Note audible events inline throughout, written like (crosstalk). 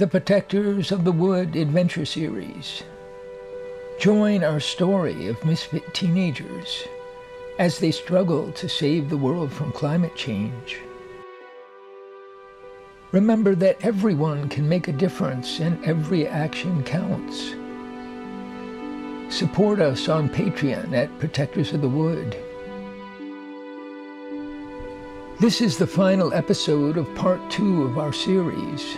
the Protectors of the Wood Adventure Series. Join our story of misfit teenagers as they struggle to save the world from climate change. Remember that everyone can make a difference and every action counts. Support us on Patreon at Protectors of the Wood. This is the final episode of part two of our series.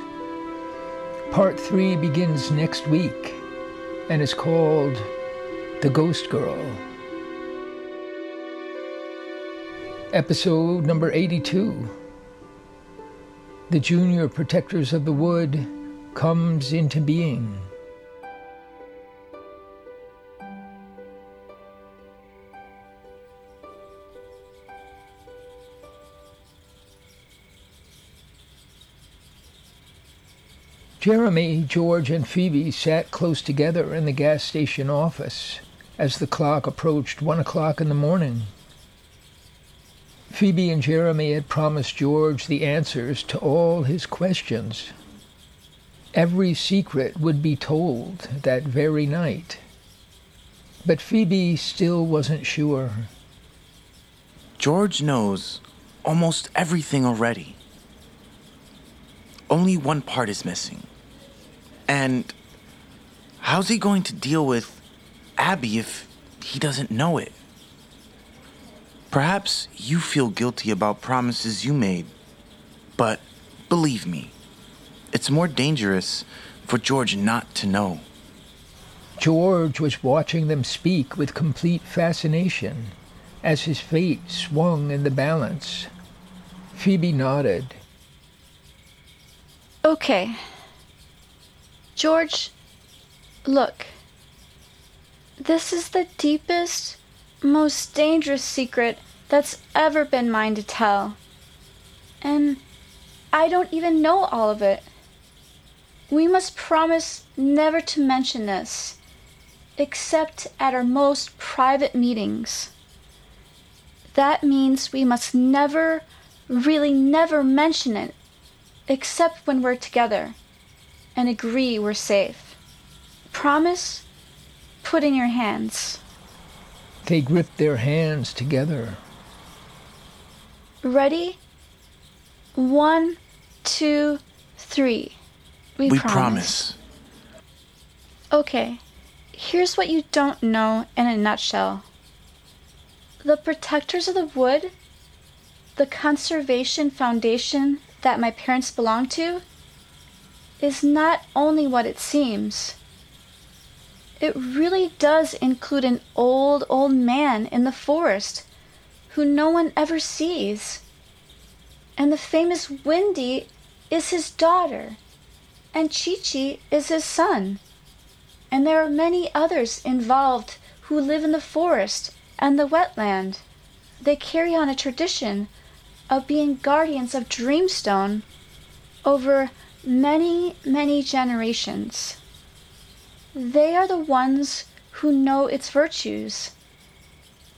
Part three begins next week and is called The Ghost Girl. Episode number 82 The Junior Protectors of the Wood comes into being. Jeremy, George, and Phoebe sat close together in the gas station office as the clock approached one o'clock in the morning. Phoebe and Jeremy had promised George the answers to all his questions. Every secret would be told that very night. But Phoebe still wasn't sure. George knows almost everything already. Only one part is missing. And how's he going to deal with Abby if he doesn't know it? Perhaps you feel guilty about promises you made, but believe me, it's more dangerous for George not to know. George was watching them speak with complete fascination as his fate swung in the balance. Phoebe nodded. Okay, George, look. This is the deepest, most dangerous secret that's ever been mine to tell. And I don't even know all of it. We must promise never to mention this, except at our most private meetings. That means we must never, really never mention it, except when we're together and agree we're safe. Promise? Put in your hands. They gripped their hands together. Ready? One, two, three. We, we promise. promise. Okay, here's what you don't know in a nutshell. The Protectors of the Wood, the conservation foundation that my parents belong to, is not only what it seems. It really does include an old, old man in the forest who no one ever sees. And the famous Wendy is his daughter, and Chi Chi is his son. And there are many others involved who live in the forest and the wetland. They carry on a tradition of being guardians of Dreamstone over many, many generations. They are the ones who know its virtues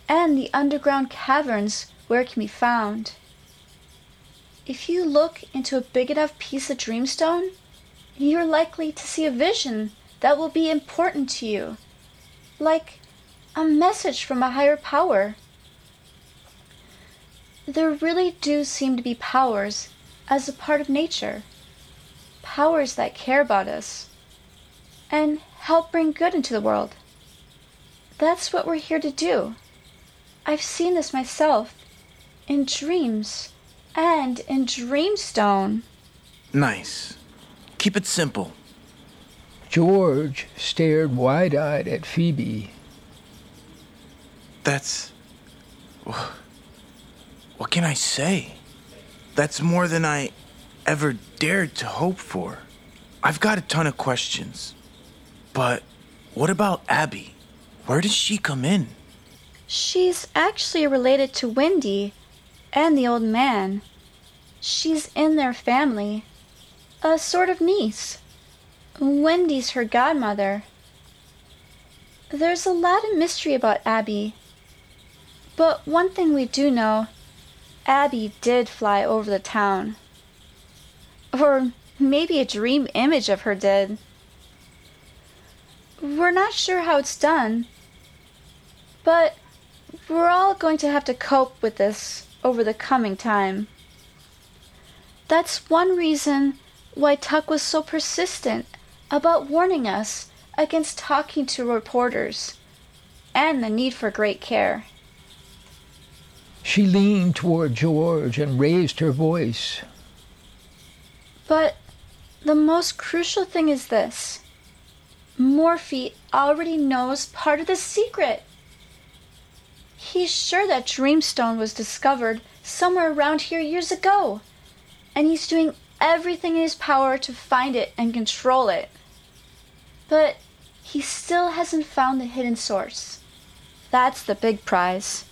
and the underground caverns where it can be found. If you look into a big enough piece of dreamstone, you're likely to see a vision that will be important to you, like a message from a higher power. There really do seem to be powers as a part of nature powers that care about us and help bring good into the world. That's what we're here to do. I've seen this myself in dreams and in Dreamstone. Nice. Keep it simple. George stared wide eyed at Phoebe. That's. What can I say? That's more than I ever dared to hope for. I've got a ton of questions. But what about Abby? Where does she come in? She's actually related to Wendy and the old man. She's in their family, a sort of niece. Wendy's her godmother. There's a lot of mystery about Abby. But one thing we do know Abby did fly over the town or maybe a dream image of her did. We're not sure how it's done, but we're all going to have to cope with this over the coming time. That's one reason why Tuck was so persistent about warning us against talking to reporters and the need for great care. She leaned toward George and raised her voice. But the most crucial thing is this Morphe already knows part of the secret. He's sure that Dreamstone was discovered somewhere around here years ago, and he's doing everything in his power to find it and control it. But he still hasn't found the hidden source. That's the big prize.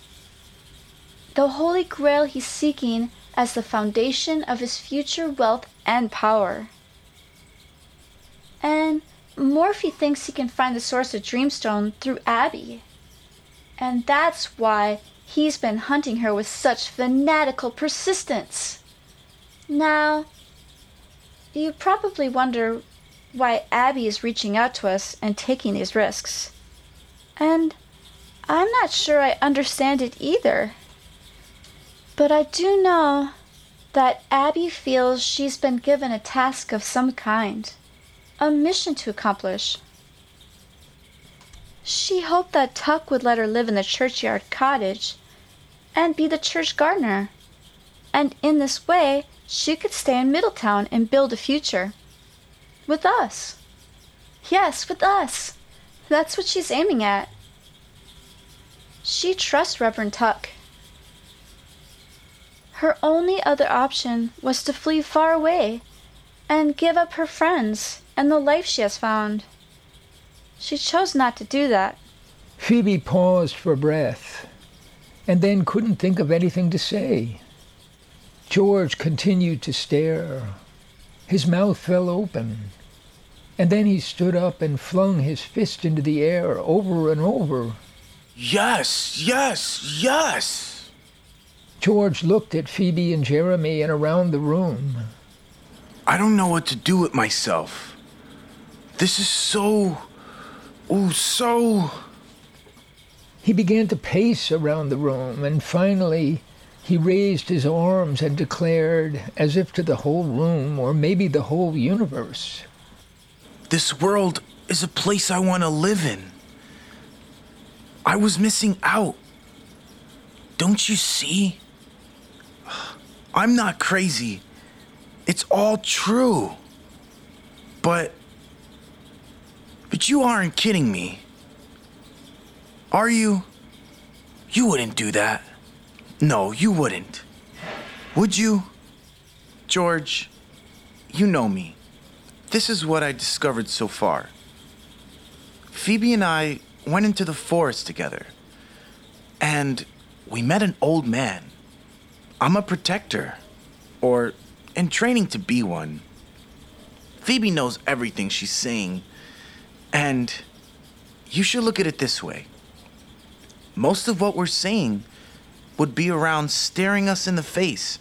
The Holy Grail he's seeking as the foundation of his future wealth and power. And Morphe thinks he can find the source of Dreamstone through Abby. And that's why he's been hunting her with such fanatical persistence. Now, you probably wonder why Abby is reaching out to us and taking these risks. And I'm not sure I understand it either. But I do know that Abby feels she's been given a task of some kind, a mission to accomplish. She hoped that Tuck would let her live in the churchyard cottage and be the church gardener, and in this way she could stay in Middletown and build a future. With us. Yes, with us. That's what she's aiming at. She trusts Reverend Tuck. Her only other option was to flee far away and give up her friends and the life she has found. She chose not to do that. Phoebe paused for breath and then couldn't think of anything to say. George continued to stare. His mouth fell open. And then he stood up and flung his fist into the air over and over. Yes, yes, yes! George looked at Phoebe and Jeremy and around the room. I don't know what to do with myself. This is so. Oh, so. He began to pace around the room, and finally he raised his arms and declared, as if to the whole room, or maybe the whole universe This world is a place I want to live in. I was missing out. Don't you see? I'm not crazy. It's all true. But. But you aren't kidding me. Are you? You wouldn't do that. No, you wouldn't. Would you? George, you know me. This is what I discovered so far. Phoebe and I went into the forest together. And we met an old man. I'm a protector, or in training to be one. Phoebe knows everything she's saying, and you should look at it this way. Most of what we're saying would be around staring us in the face,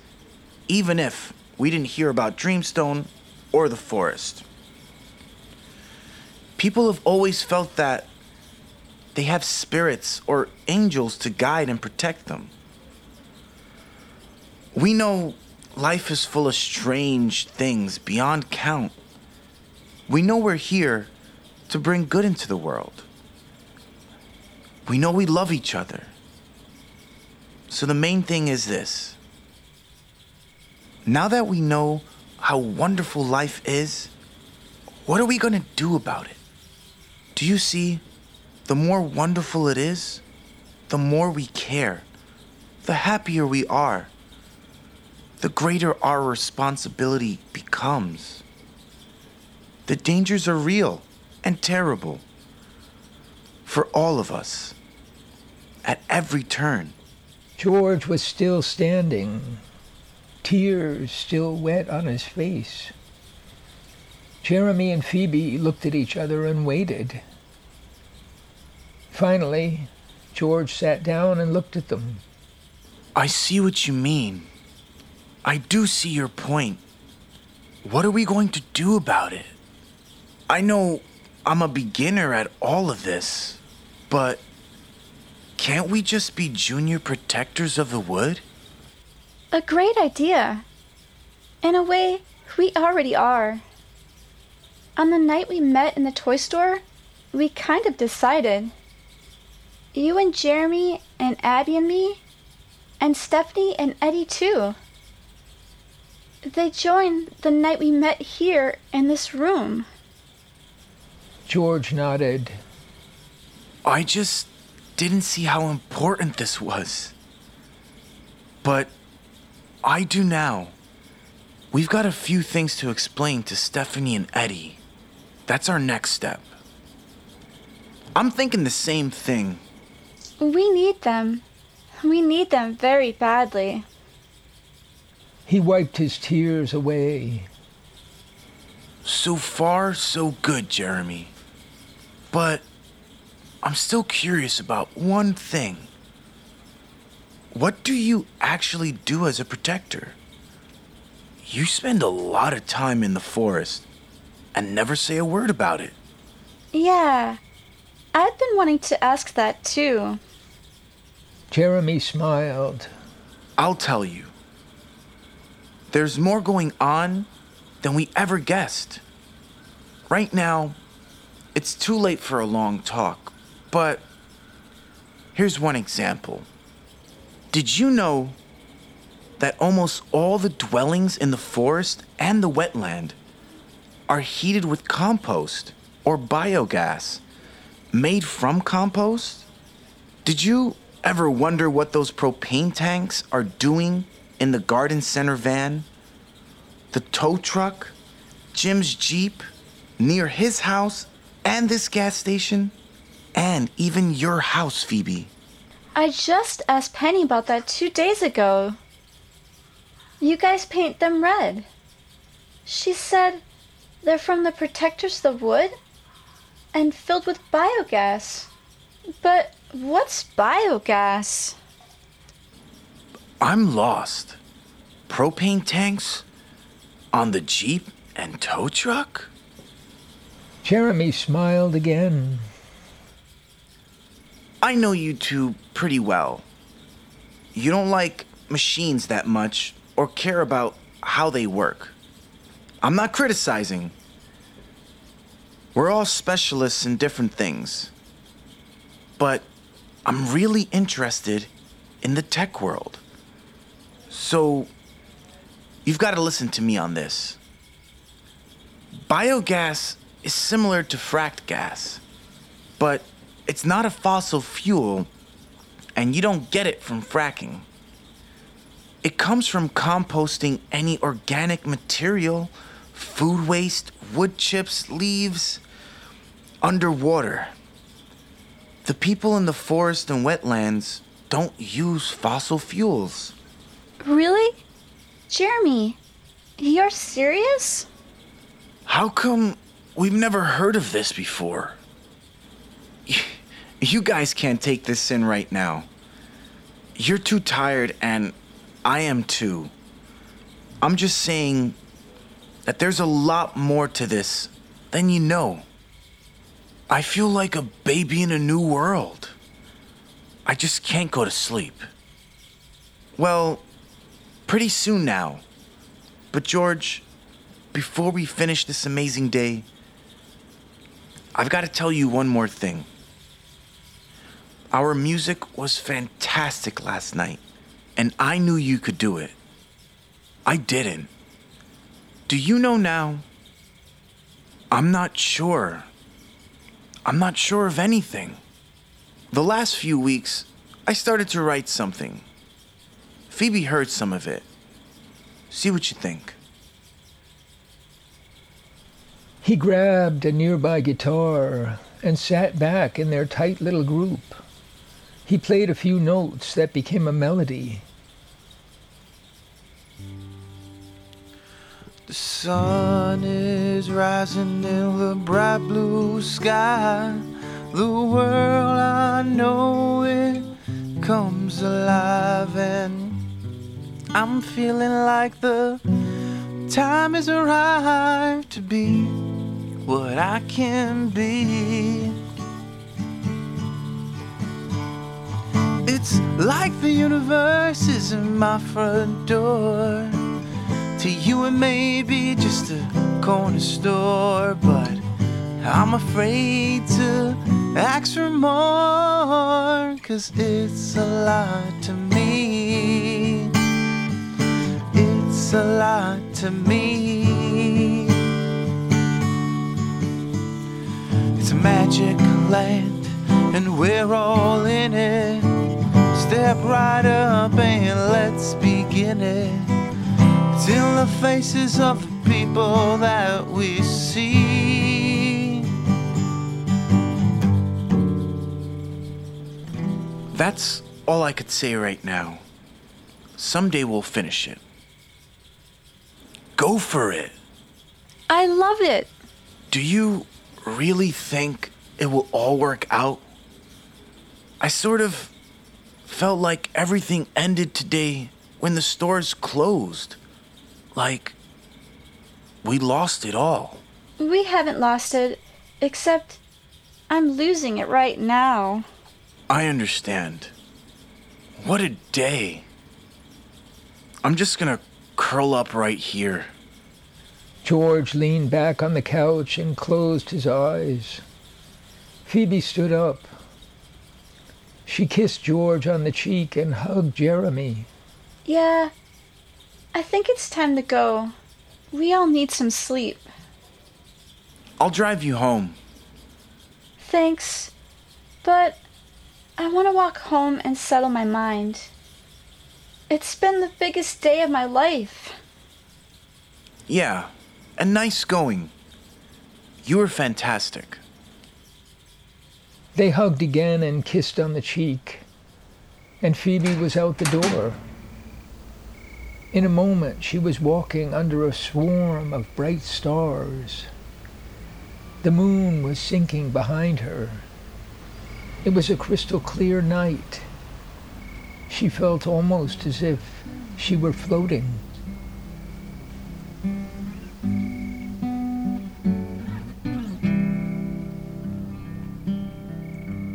even if we didn't hear about Dreamstone or the forest. People have always felt that they have spirits or angels to guide and protect them. We know life is full of strange things beyond count. We know we're here to bring good into the world. We know we love each other. So the main thing is this. Now that we know how wonderful life is, what are we going to do about it? Do you see? The more wonderful it is, the more we care, the happier we are, the greater our responsibility becomes. The dangers are real and terrible for all of us at every turn. George was still standing, tears still wet on his face. Jeremy and Phoebe looked at each other and waited. Finally, George sat down and looked at them. I see what you mean. I do see your point. what are we going to do about it? I know I'm a beginner at all of this, but can't we just be junior protectors of the wood? A great idea. In a way, we already are. On the night we met in the toy store, we kind of decided. You and Jeremy and Abby and me, and Stephanie and Eddie too. They joined the night we met here in this room. George nodded. I just didn't see how important this was. But I do now. We've got a few things to explain to Stephanie and Eddie. That's our next step. I'm thinking the same thing. We need them. We need them very badly. He wiped his tears away. So far, so good, Jeremy. But I'm still curious about one thing. What do you actually do as a protector? You spend a lot of time in the forest and never say a word about it. Yeah, I've been wanting to ask that too. Jeremy smiled. I'll tell you. There's more going on than we ever guessed. Right now, it's too late for a long talk, but here's one example. Did you know that almost all the dwellings in the forest and the wetland are heated with compost or biogas made from compost? Did you ever wonder what those propane tanks are doing in the garden center van? The tow truck? Jim's Jeep? Near his house and this gas station? And even your house, Phoebe. I just asked Penny about that two days ago. You guys paint them red. She said they're from the protectors of the wood and filled with biogas. But what's biogas? I'm lost. Propane tanks? On the Jeep and tow truck? Jeremy smiled again. I know you two pretty well. You don't like machines that much or care about how they work. I'm not criticizing. We're all specialists in different things. But I'm really interested in the tech world. So, you've got to listen to me on this. Biogas is similar to fracked gas, but it's not a fossil fuel, and you don't get it from fracking. It comes from composting any organic material, food waste, wood chips, leaves, underwater. The people in the forest and wetlands don't use fossil fuels. Really? Jeremy, you're serious? How come we've never heard of this before? (laughs) You guys can't take this in right now. You're too tired, and I am too. I'm just saying that there's a lot more to this than you know. I feel like a baby in a new world. I just can't go to sleep. Well, pretty soon now. But, George, before we finish this amazing day, I've got to tell you one more thing. Our music was fantastic last night, and I knew you could do it. I didn't. Do you know now? I'm not sure. I'm not sure of anything. The last few weeks, I started to write something. Phoebe heard some of it. See what you think. He grabbed a nearby guitar and sat back in their tight little group. He played a few notes that became a melody. The sun is rising in the bright blue sky. The world I know it comes alive, and I'm feeling like the time has arrived to be what I can be. It's like the universe is in my front door. To you, it may be just a corner store, but I'm afraid to ask for more, cause it's a lot to me. A lot to me. It's a magic land, and we're all in it. Step right up and let's begin it. In the faces of the people that we see. That's all I could say right now. Someday we'll finish it. Go for it. I love it. Do you really think it will all work out? I sort of felt like everything ended today when the stores closed. Like we lost it all. We haven't lost it, except I'm losing it right now. I understand. What a day. I'm just gonna curl up right here. George leaned back on the couch and closed his eyes. Phoebe stood up. She kissed George on the cheek and hugged Jeremy. Yeah, I think it's time to go. We all need some sleep. I'll drive you home. Thanks, but I want to walk home and settle my mind. It's been the biggest day of my life. Yeah, and nice going. You were fantastic. They hugged again and kissed on the cheek, and Phoebe was out the door. In a moment, she was walking under a swarm of bright stars. The moon was sinking behind her. It was a crystal clear night. She felt almost as if she were floating.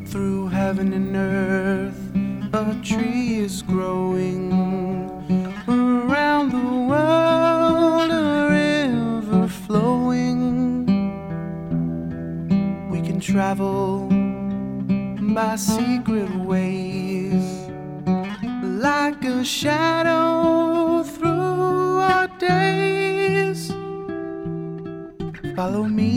Through heaven and earth, a tree is growing. Around the world, a river flowing. We can travel by secret ways, shadow through our days. Follow me,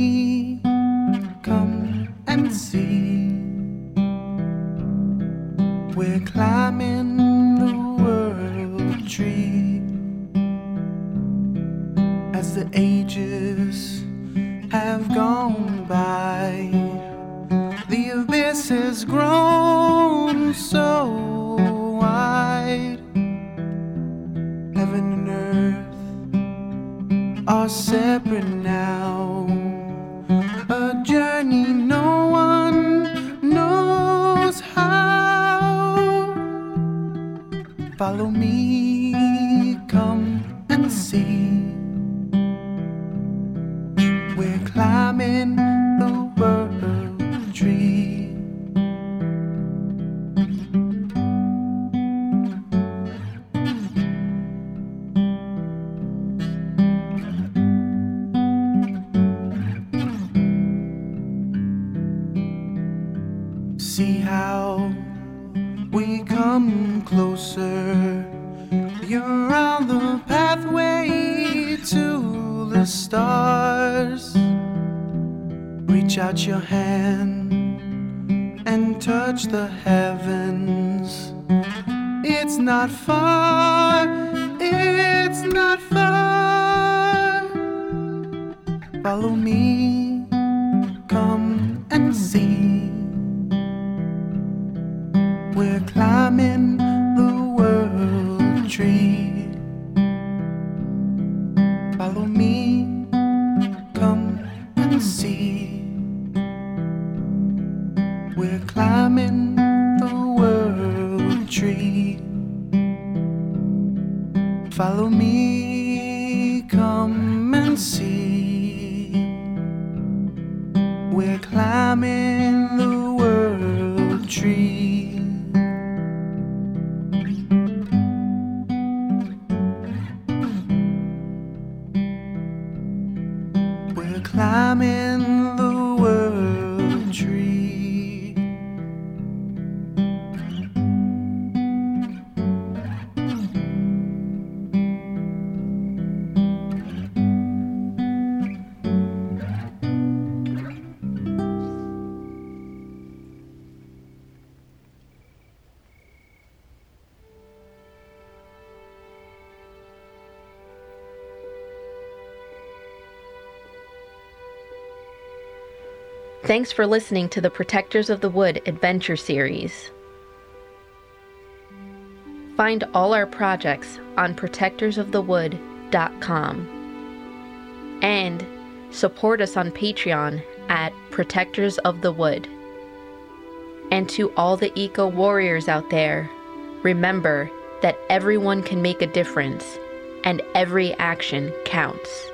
separate See how we come closer. You're on the pathway to the stars. Reach out your hand and touch the heavens. It's not far, it's not far. Follow me, come and see. Climbing the world tree. Follow me, come and see. We're climbing the world tree. Follow me, Thanks for listening to the Protectors of the Wood Adventure Series. Find all our projects on protectorsofthewood.com and support us on Patreon at Protectors of the Wood. And to all the eco warriors out there, remember that everyone can make a difference and every action counts.